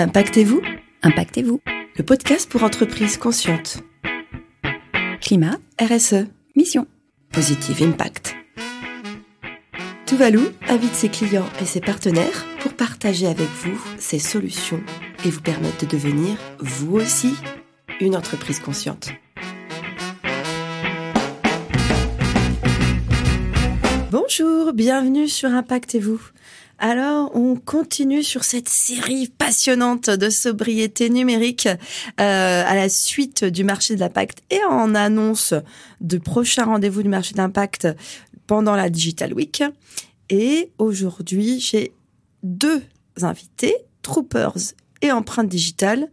Impactez-vous Impactez-vous. Le podcast pour entreprises conscientes. Climat, RSE. mission. Positive Impact. Tuvalu invite ses clients et ses partenaires pour partager avec vous ses solutions et vous permettre de devenir, vous aussi, une entreprise consciente. Bonjour, bienvenue sur Impactez-vous. Alors, on continue sur cette série passionnante de sobriété numérique euh, à la suite du marché de l'impact et en annonce de prochains rendez-vous du marché d'impact pendant la Digital Week. Et aujourd'hui, j'ai deux invités, Troopers et Empreinte Digitale,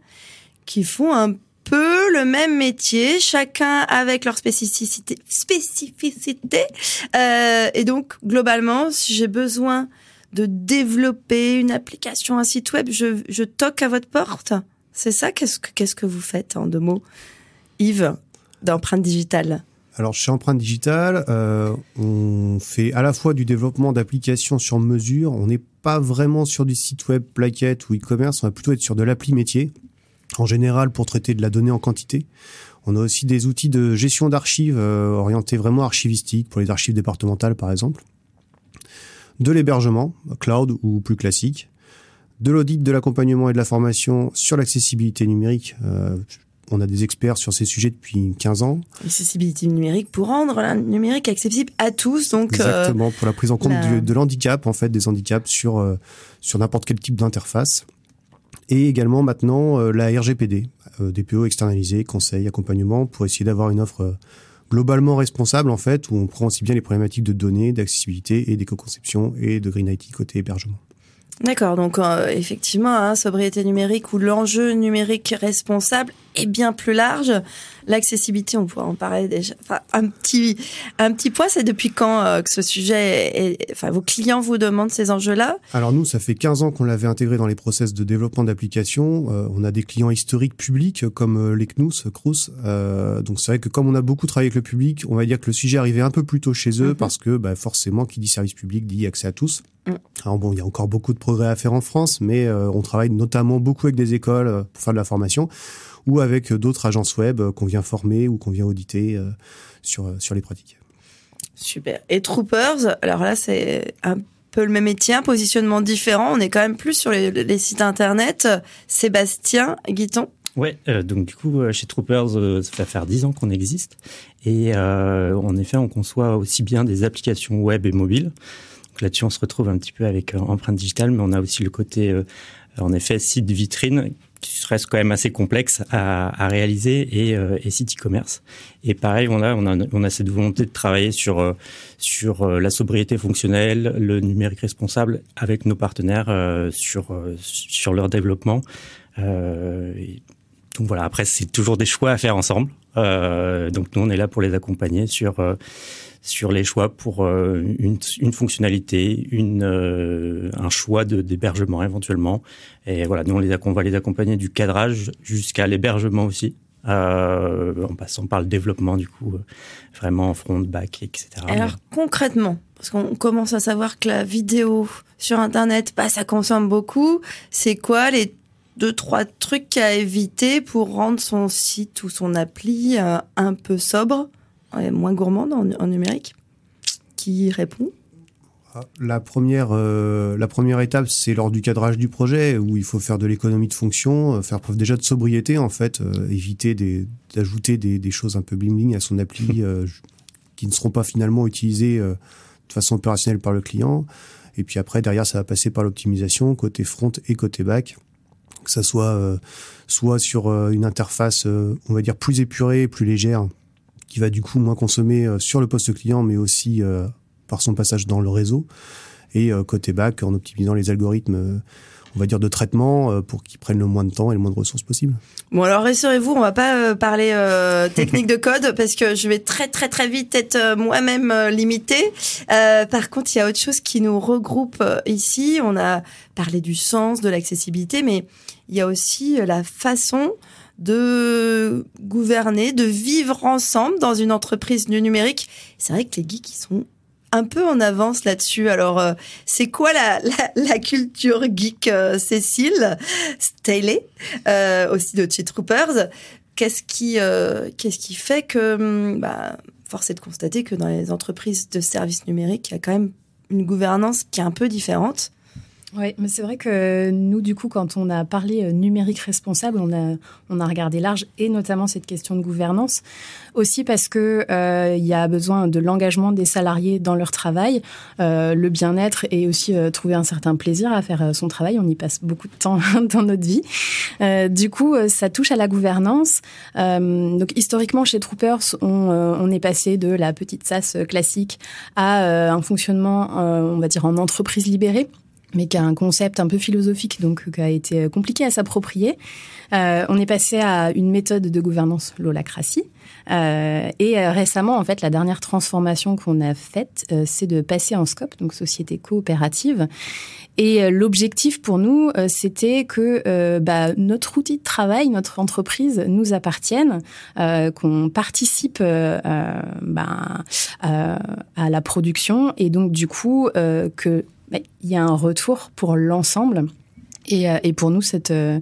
qui font un peu le même métier, chacun avec leur spécificité. spécificité. Euh, et donc, globalement, si j'ai besoin de développer une application, un site web, je, toque à votre porte. C'est ça Qu'est-ce que, qu'est-ce que vous faites en deux mots Yves, d'empreinte digitale? Alors chez Empreinte Digitale, euh, on fait à la fois du développement d'applications sur mesure. On n'est pas vraiment sur du site web, plaquette ou e-commerce. On va plutôt être sur de l'appli métier, en général pour traiter de la donnée en quantité. On a aussi des outils de gestion d'archives euh, orientés vraiment archivistiques pour les archives départementales par exemple de l'hébergement, cloud ou plus classique, de l'audit, de l'accompagnement et de la formation sur l'accessibilité numérique. Euh, on a des experts sur ces sujets depuis 15 ans. Accessibilité numérique pour rendre le numérique accessible à tous. Donc euh, Exactement, pour la prise en compte la- du- de l'handicap, en fait, des handicaps sur, euh, sur n'importe quel type d'interface. Et également maintenant la RGPD, DPO externalisé, conseil, accompagnement, pour essayer d'avoir une offre globalement responsable, en fait, où on prend aussi bien les problématiques de données, d'accessibilité et d'éco-conception et de Green IT côté hébergement. D'accord, donc euh, effectivement, hein, sobriété numérique où l'enjeu numérique responsable est bien plus large. L'accessibilité, on pourrait en parler déjà. Enfin, un petit, un petit point, c'est depuis quand euh, que ce sujet, est, enfin, vos clients vous demandent ces enjeux-là? Alors nous, ça fait 15 ans qu'on l'avait intégré dans les process de développement d'applications. Euh, on a des clients historiques publics euh, comme les CNUS, Crous. Euh, donc c'est vrai que comme on a beaucoup travaillé avec le public, on va dire que le sujet arrivait un peu plus tôt chez eux Mhm. parce que bah, forcément, qui dit service public dit accès à tous. Mhm. Alors bon, il y a encore beaucoup de progrès à faire en France, mais euh, on travaille notamment beaucoup avec des écoles euh, pour faire de la formation ou avec d'autres agences web qu'on vient former ou qu'on vient auditer euh, sur, euh, sur les pratiques. Super. Et Troopers, alors là, c'est un peu le même métier, un positionnement différent. On est quand même plus sur les, les sites internet. Sébastien, Guiton. Ouais, euh, donc du coup, chez Troopers, euh, ça va faire 10 ans qu'on existe. Et euh, en effet, on conçoit aussi bien des applications web et mobiles. Donc là-dessus, on se retrouve un petit peu avec euh, empreinte digitale, mais on a aussi le côté, euh, en effet, site vitrine qui reste quand même assez complexe à, à réaliser et, euh, et site e-commerce. Et pareil, on a, on a, on a cette volonté de travailler sur euh, sur euh, la sobriété fonctionnelle, le numérique responsable avec nos partenaires euh, sur euh, sur leur développement. Euh, donc voilà, après c'est toujours des choix à faire ensemble. Euh, donc nous on est là pour les accompagner sur euh, sur les choix pour euh, une, une fonctionnalité, une un choix d'hébergement éventuellement. Et voilà, nous on les acc- on va les accompagner du cadrage jusqu'à l'hébergement aussi. En passant par le développement du coup vraiment front, back, etc. Alors concrètement, parce qu'on commence à savoir que la vidéo sur Internet, bah, ça consomme beaucoup. C'est quoi les deux, trois trucs à éviter pour rendre son site ou son appli euh, un peu sobre, et moins gourmande en, en numérique. Qui répond? La première, euh, la première étape, c'est lors du cadrage du projet où il faut faire de l'économie de fonction, euh, faire preuve déjà de sobriété en fait, euh, éviter d'ajouter des, des choses un peu bling bling à son appli euh, qui ne seront pas finalement utilisées euh, de façon opérationnelle par le client. Et puis après, derrière, ça va passer par l'optimisation côté front et côté back, que ça soit euh, soit sur euh, une interface, euh, on va dire plus épurée, plus légère, qui va du coup moins consommer sur le poste client, mais aussi par son passage dans le réseau. Et côté back, en optimisant les algorithmes, on va dire, de traitement euh, pour qu'ils prennent le moins de temps et le moins de ressources possible. Bon alors rassurez-vous, on va pas euh, parler euh, technique de code parce que je vais très très très vite être moi-même limitée. Par contre, il y a autre chose qui nous regroupe ici. On a parlé du sens, de l'accessibilité, mais il y a aussi la façon de gouverner, de vivre ensemble dans une entreprise du numérique. C'est vrai que les geeks, ils sont un peu en avance là-dessus. Alors, euh, c'est quoi la, la, culture geek, euh, Cécile Staley, euh, aussi de chez Troopers Qu'est-ce qui, qu'est-ce qui fait que, hum, bah, force est de constater que dans les entreprises de services numériques, il y a quand même une gouvernance qui est un peu différente. Oui, mais c'est vrai que nous, du coup, quand on a parlé euh, numérique responsable, on a, on a regardé large et notamment cette question de gouvernance. Aussi parce que euh, il y a besoin de l'engagement des salariés dans leur travail, euh, le bien-être et aussi trouver un certain plaisir à faire son travail. On y passe beaucoup de temps dans notre vie. du coup, ça touche à la gouvernance. donc historiquement, chez Troopers, on, on est passé de la petite SAS classique à un fonctionnement, on va dire, en entreprise libérée mais qui a un concept un peu philosophique, donc qui a été compliqué à s'approprier. Euh, on est passé à une méthode de gouvernance, l'holacratie. Euh, et euh, récemment, en fait, la dernière transformation qu'on a faite, euh, c'est de passer en scope, donc société coopérative. Et euh, l'objectif pour nous, c'était que bah, notre outil de travail, notre entreprise nous appartienne, qu'on participe bah, à la production et donc du coup que il y a un retour pour l'ensemble. Et, euh, et, pour nous, cette, euh,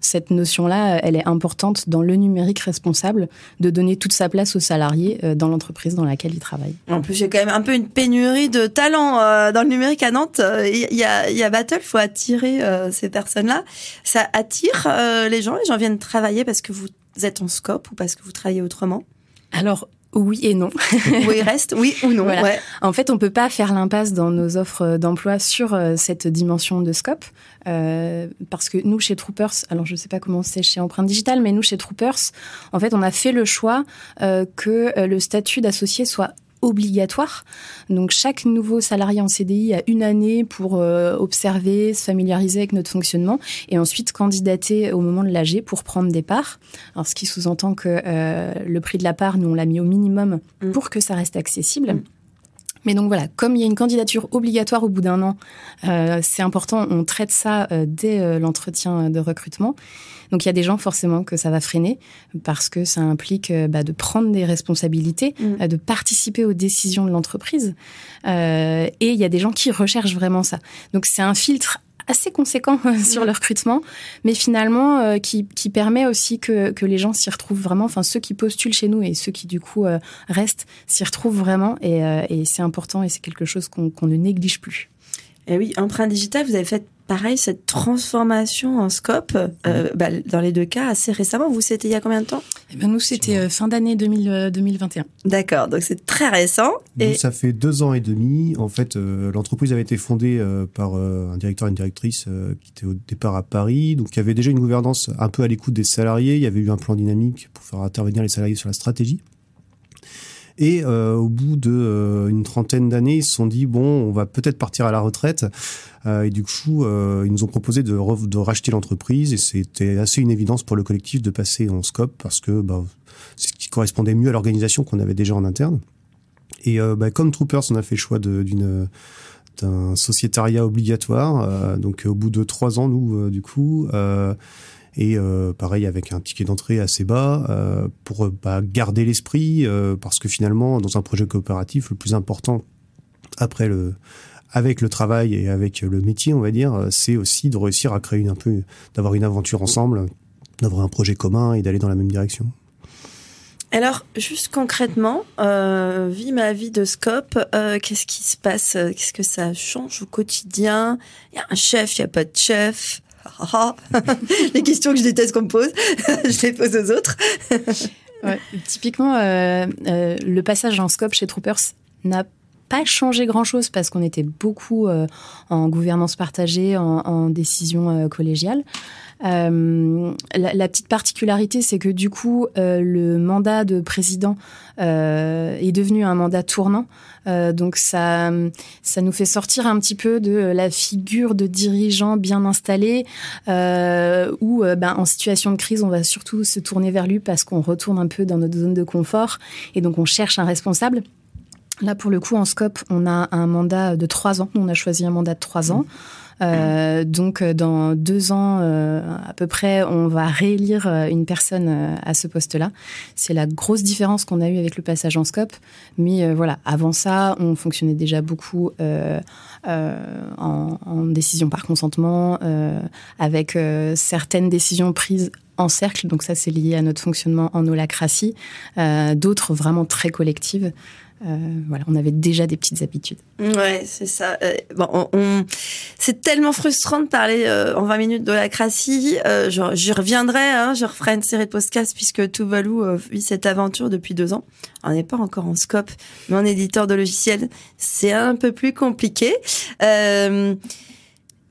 cette notion-là, elle est importante dans le numérique responsable, de donner toute sa place aux salariés euh, dans l'entreprise dans laquelle ils travaillent. En plus, a quand même un peu une pénurie de talents dans le numérique à Nantes. Il y a, il y a Battle, il faut attirer ces personnes-là. Ça attire les gens, les gens viennent travailler parce que vous êtes en scope ou parce que vous travaillez autrement alors, oui et non. oui, reste, oui ou non. Ouais. En fait, on peut pas faire l'impasse dans nos offres d'emploi sur euh, cette dimension de scope, euh, parce que nous, chez Troopers, alors je sais pas comment c'est chez Empreinte Digitale, mais nous, chez Troopers, en fait, on a fait le choix euh, que le statut d'associé soit obligatoire. Donc chaque nouveau salarié en CDI a une année pour euh, observer, se familiariser avec notre fonctionnement et ensuite candidater au moment de l'AG pour prendre des parts. Alors ce qui sous-entend que euh, le prix de la part, nous on l'a mis au minimum mm. pour que ça reste accessible. Mm. Mais donc voilà, comme il y a une candidature obligatoire au bout d'un an, euh, c'est important, on traite ça euh, dès euh, l'entretien de recrutement. Donc il y a des gens forcément que ça va freiner parce que ça implique bah, de prendre des responsabilités, mm. de participer aux décisions de l'entreprise. et il y a des gens qui recherchent vraiment ça. Donc c'est un filtre assez conséquent sur le recrutement, mais finalement euh, qui, qui, permet aussi que, que les gens s'y retrouvent vraiment, enfin ceux qui postulent chez nous et ceux qui du coup euh, restent s'y retrouvent vraiment. Et, euh, et c'est important et c'est quelque chose qu'on ne néglige plus. Et eh oui, empreinte digitale, vous avez fait pareil cette transformation en scope euh, bah, dans les deux cas assez récemment. Vous c'était il y a combien de temps? Eh ben Nous c'était euh, fin d'année 2021. Euh, D'accord, donc c'est très récent. et... ça fait deux ans et demi. En fait, l'entreprise avait été fondée par un directeur et une directrice qui étaient au départ à Paris. Donc il y avait déjà une gouvernance un peu à l'écoute des salariés. Il y avait eu un plan dynamique pour faire intervenir les salariés sur la stratégie. Et euh, au bout de euh, une trentaine d'années, ils se sont dit bon, on va peut-être partir à la retraite. Euh, et du coup, ils nous ont proposé de, de racheter l'entreprise. Et c'était assez une évidence pour le collectif de passer en scope parce que bah, c'est ce qui correspondait mieux à l'organisation qu'on avait déjà en interne. Et bah, comme Troopers, on a fait le choix d'une d'un sociétariat obligatoire. donc au bout de trois ans, nous, du coup, et euh, pareil avec un ticket d'entrée assez bas euh, pour bah, garder l'esprit euh, parce que finalement dans un projet coopératif le plus important après le avec le travail et avec le métier on va dire c'est aussi de réussir à créer une un peu d'avoir une aventure ensemble d'avoir un projet commun et d'aller dans la même direction. Alors, juste concrètement, euh, vie ma vie de scope, euh, qu'est-ce qui se passe? Qu'est-ce que ça change au quotidien? Il y a un chef, il n'y a pas de chef les questions que je déteste qu'on me pose, je les pose aux autres. typiquement, euh, euh, le passage en scope chez Troopers n'a pas changé grand-chose parce qu'on était beaucoup euh, en gouvernance partagée, en, décision collégiale. Euh, la, petite particularité, c'est que du coup, euh, le mandat de président euh, est devenu un mandat tournant. donc ça, ça nous fait sortir un petit peu de la figure de dirigeant bien installé, où ben, en situation de crise, on va surtout se tourner vers lui parce qu'on retourne un peu dans notre zone de confort et donc on cherche un responsable. Là, pour le coup, en scope, on a un mandat de trois ans. On a choisi un mandat de trois ans. Euh, donc, dans deux ans à peu près, on va réélire une personne à ce poste-là. C'est la grosse différence qu'on a eue avec le passage en scope. Mais voilà, avant ça, on fonctionnait déjà beaucoup en, en, décision par consentement, avec certaines décisions prises en cercle, donc ça c'est lié à notre fonctionnement en holacratie, euh, d'autres vraiment très collectives. Euh, voilà, on avait déjà des petites habitudes. Ouais, c'est ça. Euh, bon, on, c'est tellement frustrant de parler en 20 minutes d'holacratie. j'y reviendrai, hein, je referai une série de podcasts puisque Tuvalu vit cette aventure depuis deux ans. On n'est pas encore en scope, mais en éditeur de logiciels, c'est un peu plus compliqué.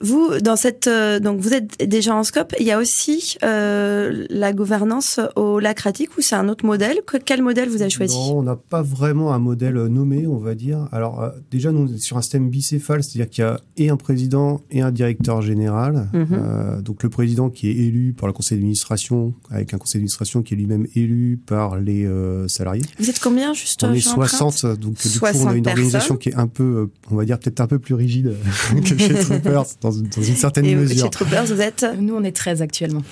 Vous, dans cette, euh, donc vous êtes déjà en scope. Il y a aussi euh, la gouvernance au lacratique ou c'est un autre modèle? Quel modèle vous avez choisi? Non, on n'a pas vraiment un modèle nommé, on va dire. Alors euh, déjà, nous, on est sur un système bicéphale, c'est-à-dire qu'il y a et un président et un directeur général. Mhm. euh, donc le président qui est élu par le conseil d'administration, avec un conseil d'administration qui est lui-même élu par les euh, salariés. Vous êtes combien juste On est 60, donc du coup on a une organisation qui est un peu, on va dire peut-être un peu plus rigide que chez Troopers dans dans, une certaine et mesure. Chez Troopers, vous êtes Nous, on est 13 actuellement.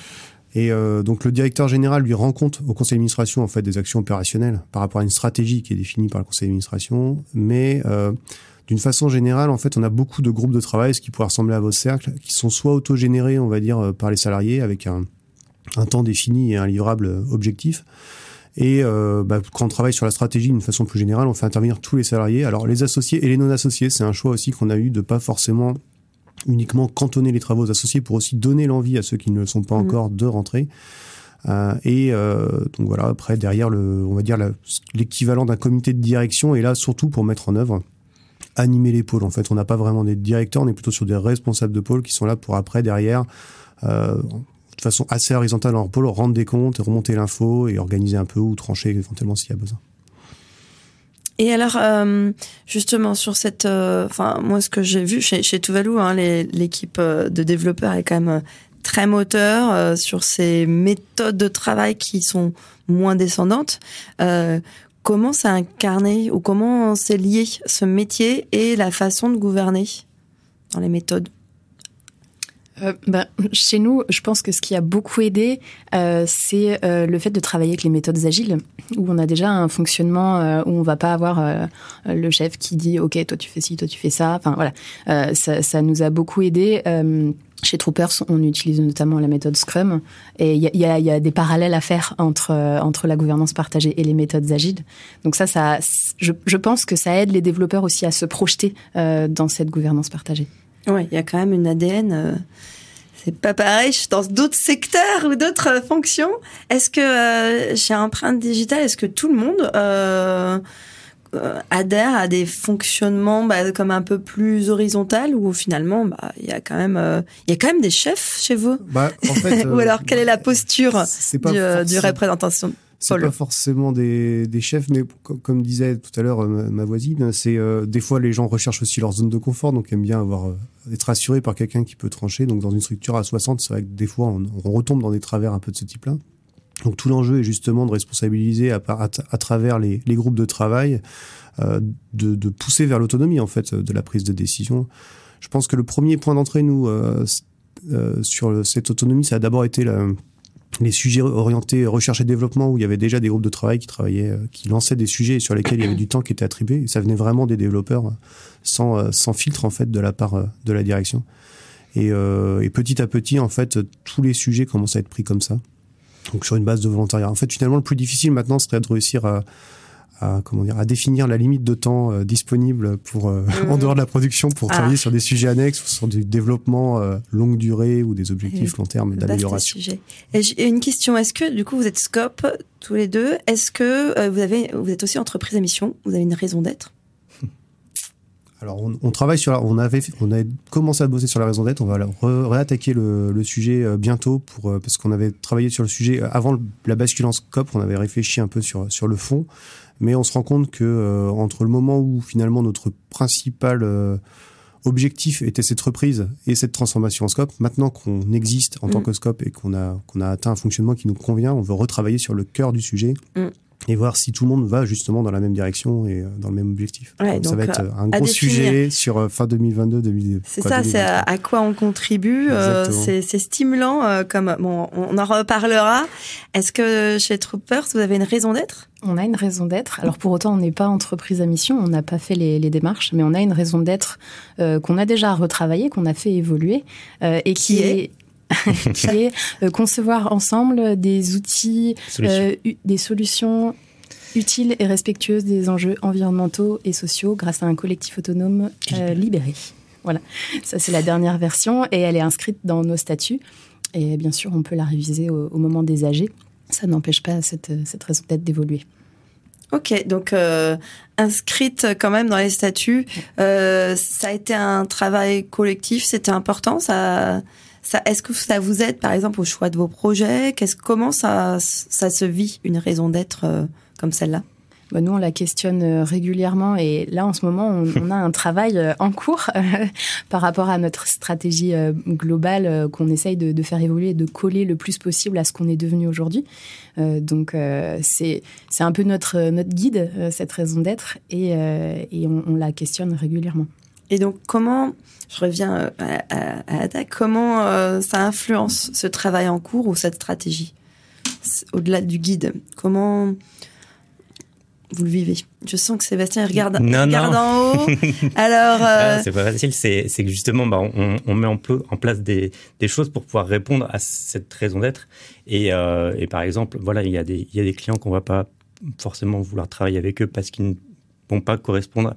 Et euh, donc le directeur général lui rend compte au conseil d'administration en fait des actions opérationnelles par rapport à une stratégie qui est définie par le conseil d'administration, mais euh, d'une façon générale, en fait, on a beaucoup de groupes de travail, ce qui pourrait ressembler à vos cercles, qui sont soit autogénérés, on va dire, euh, par les salariés avec un, un temps défini et un livrable objectif. Et euh, bah, quand on travaille sur la stratégie d'une façon plus générale, on fait intervenir tous les salariés. Alors les associés et les non associés, c'est un choix aussi qu'on a eu de pas forcément uniquement cantonner les travaux associés pour aussi donner l'envie à ceux qui ne le sont pas mmh. encore de rentrer. Euh, et euh, donc voilà, après derrière le, on va dire l'équivalent d'un comité de direction est là surtout pour mettre en œuvre, animer les pôles. En fait, on n'a pas vraiment des directeurs, on est plutôt sur des responsables de pôle qui sont là pour après derrière, euh, de façon assez horizontale dans leur pôle, rendre des comptes, remonter l'info et organiser un peu ou trancher éventuellement s'il y a besoin. Et alors, euh, justement, sur cette... Euh, enfin, moi, ce que j'ai vu chez, chez Tuvalu, hein, l'équipe euh, de développeurs est quand même très moteur sur ces méthodes de travail qui sont moins descendantes. comment c'est incarné ou comment c'est lié ce métier et la façon de gouverner dans les méthodes? Euh, ben, chez nous, je pense que ce qui a beaucoup aidé, euh, c'est euh, le fait de travailler avec les méthodes agiles, où on a déjà un fonctionnement où on va pas avoir le chef qui dit OK, toi tu fais ci, toi tu fais ça. Enfin voilà, ça, nous a beaucoup aidé. Chez Troopers, on utilise notamment la méthode Scrum et il y, a, des parallèles à faire entre entre la gouvernance partagée et les méthodes agiles. Donc ça, je pense que ça aide les développeurs aussi à se projeter dans cette gouvernance partagée. Ouais, il y a quand même une ADN c'est pas pareil dans d'autres secteurs ou d'autres fonctions. Est-ce que euh, chez Empreinte Digitale, est-ce que tout le monde euh, euh, adhère à des fonctionnements bah, comme un peu plus horizontal ou finalement bah, il y a quand même il y a quand même des chefs chez vous? Bah, en fait, ou alors quelle est la posture du, du représentation c'est pas forcément des, des, chefs, mais comme disait tout à l'heure euh, ma, voisine, c'est euh, des fois les gens recherchent aussi leur zone de confort, donc aiment bien avoir euh, être assuré par quelqu'un qui peut trancher. Donc dans une structure à 60, c'est vrai que des fois on, on, retombe dans des travers un peu de ce type-là. Donc tout l'enjeu est justement de responsabiliser à, à, à travers les, les, groupes de travail, euh, de, de, pousser vers l'autonomie en fait de la prise de décision. Je pense que le premier point d'entrée nous sur cette autonomie, ça a d'abord été la les sujets orientés recherche et développement où il y avait déjà des groupes de travail qui travaillaient, euh, qui lançaient des sujets sur lesquels il y avait du temps qui était attribué. Et ça venait vraiment des développeurs euh, sans, euh, sans filtre en fait de la part de la direction. Et, euh, et petit à petit, en fait, tous les sujets commencent à être pris comme ça. Donc sur une base de volontariat. En fait, finalement, le plus difficile maintenant serait de réussir à, à comment dire à définir la limite de temps euh, disponible pour euh, en dehors de la production pour ah. travailler sur des sujets annexes ou sur du développement euh, longue durée ou des objectifs long terme d'amélioration. Et une question est-ce que du coup vous êtes scope tous les deux est-ce que vous avez vous êtes aussi entreprise à mission? Vous avez une raison d'être? Alors, on, on, travaille sur la, on avait, on a commencé à bosser sur la raison d'être. On va réattaquer le, le, sujet bientôt pour, parce qu'on avait travaillé sur le sujet avant la bascule en scope. On avait réfléchi un peu sur, sur le fond mais on se rend compte que euh, entre le moment où finalement notre principal euh, objectif était cette reprise et cette transformation en scope, maintenant qu'on existe en tant mm. que scope et qu'on a qu'on a atteint un fonctionnement qui nous convient, on veut retravailler sur le cœur du sujet. Mm. Et voir si tout le monde va justement dans la même direction et euh, dans le même objectif. Ouais, donc, ça va être euh, un à gros sujet sur euh, fin 2022 2000 C'est ça, c'est à, 2023. à quoi on contribue. euh, c'est stimulant. euh, comme bon, on en reparlera. Est-ce que chez Troopers, vous avez une raison d'être? On a une raison d'être. Alors pour autant, on n'est pas entreprise à mission, on n'a pas fait les, les démarches, mais on a une raison d'être euh, qu'on a déjà retravaillé, qu'on a fait évoluer euh, et qui, Qui est qui est euh, concevoir ensemble des outils, euh, des solutions utiles et respectueuses des enjeux environnementaux et sociaux grâce à un collectif autonome euh, libéré. Voilà, ça c'est la dernière version et elle est inscrite dans nos statuts. Et bien sûr, on peut la réviser au, au moment des AG. Ça n'empêche pas cette, cette raison d'être d'évoluer. Ok, donc euh, inscrite quand même dans les statuts. Euh, ça a été un travail collectif, c'était important. Ça, est-ce que ça vous aide, par exemple, au choix de vos projets? Qu'est-ce, comment ça, ça se vit une raison d'être euh, comme celle-là? Bah, nous, on la questionne euh, régulièrement et là, en ce moment, on, a un travail euh, en cours par rapport à notre stratégie globale qu'on essaye de, faire évoluer et de coller le plus possible à ce qu'on est devenu aujourd'hui. Donc, c'est un peu notre, guide, cette raison d'être, et, on la questionne régulièrement. Et donc, comment, je reviens euh, à, à, à Ada, comment euh, ça influence ce travail en cours ou cette stratégie Au-delà du guide, comment vous le vivez? Je sens que Sébastien regarde, Non, regarde non. en haut. Alors, euh, Ah, c'est pas facile, c'est que justement, bah, on, on met en, en place des, des choses pour pouvoir répondre à cette raison d'être. Et, euh, et par exemple, voilà, il y a des, il y a des clients qu'on va pas forcément vouloir travailler avec eux parce qu'ils ne vont pas correspondre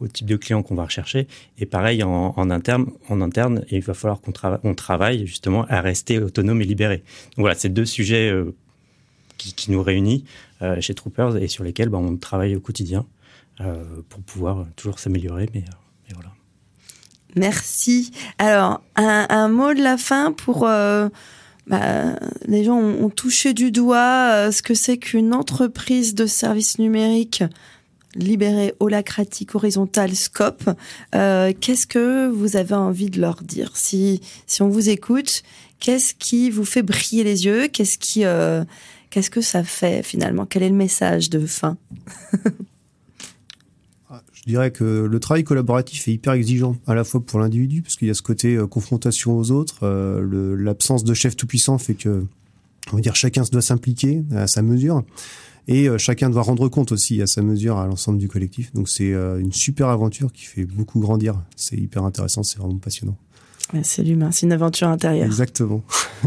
au type de client qu'on va rechercher. Et pareil, en, interne, en interne, il va falloir qu'on trava- on travaille justement à rester autonome et libéré. Donc voilà, c'est deux sujets euh, qui, nous réunissent euh, chez Troopers et sur lesquels bah, on travaille au quotidien euh, pour pouvoir toujours s'améliorer. Mais, voilà. Merci. Alors, un, mot de la fin pour... bah, les gens ont, touché du doigt ce que c'est qu'une entreprise de services numériques libérée, holacratique, horizontale, scope. Euh, qu'est-ce que vous avez envie de leur dire? Si, si on vous écoute, qu'est-ce qui vous fait briller les yeux? Qu'est-ce qui... euh, Qu'est-ce que ça fait finalement? Quel est le message de fin? Ah, Je dirais que le travail collaboratif est hyper exigeant, à la fois pour l'individu, parce qu'il y a ce côté euh, confrontation aux autres. L'absence de chef tout-puissant fait que, on va dire, chacun se doit s'impliquer à sa mesure. Et euh, chacun doit rendre compte aussi à sa mesure à l'ensemble du collectif. Donc c'est euh, une super aventure qui fait beaucoup grandir. C'est hyper intéressant, c'est vraiment passionnant. Ouais, C'est l'humain, c'est une aventure intérieure. Exactement.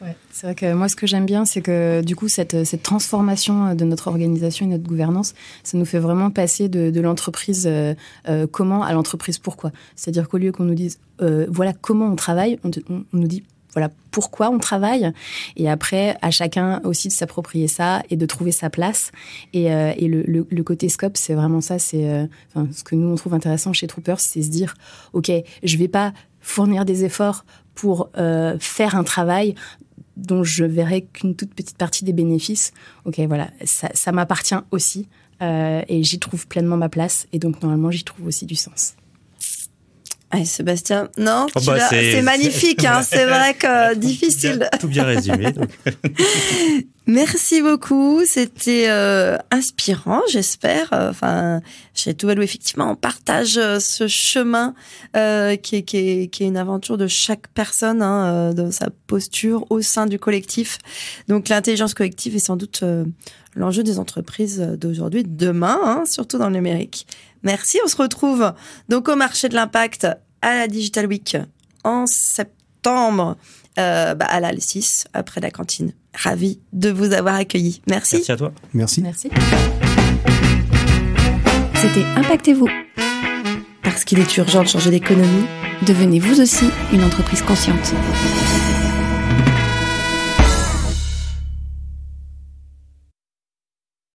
Ouais, c'est vrai que moi, ce que j'aime bien, c'est que du coup, cette, cette transformation de notre organisation et notre gouvernance, ça nous fait vraiment passer de, de l'entreprise euh, euh, comment à l'entreprise pourquoi. C'est-à-dire qu'au lieu qu'on nous dise euh, voilà comment on travaille, on, on- on nous dit voilà pourquoi on travaille. Et après, à chacun aussi de s'approprier ça et de trouver sa place. Et, euh, le, côté scope, c'est vraiment ça. C'est euh, ce que nous on trouve intéressant chez Troopers, c'est se dire ok, je vais pas fournir des efforts pour euh, faire un travail dont je verrai qu'une toute petite partie des bénéfices. Ok, voilà, ça, m'appartient aussi et j'y trouve pleinement ma place et donc normalement j'y trouve aussi du sens. Allez, Sébastien, non, Oh tu bah, c'est- c'est magnifique, hein, c'est vrai que difficile. Tout bien résumé. donc. Merci beaucoup, c'était euh, inspirant, j'espère. Euh, Enfin, chez Tuvalu, effectivement, on partage euh, ce chemin euh, qui, est, qui, est, qui est une aventure de chaque personne, hein, euh, de sa posture au sein du collectif. Donc, l'intelligence collective est sans doute l'enjeu des entreprises d'aujourd'hui, de demain, hein, surtout dans le numérique. Merci, on se retrouve donc au marché de l'impact à la Digital Week en septembre bah, à la 6 après la cantine. Ravi de vous avoir accueilli. Merci. Merci à toi. Merci. Merci. C'était Impactez-vous. Parce qu'il est urgent de changer d'économie. Devenez vous aussi une entreprise consciente.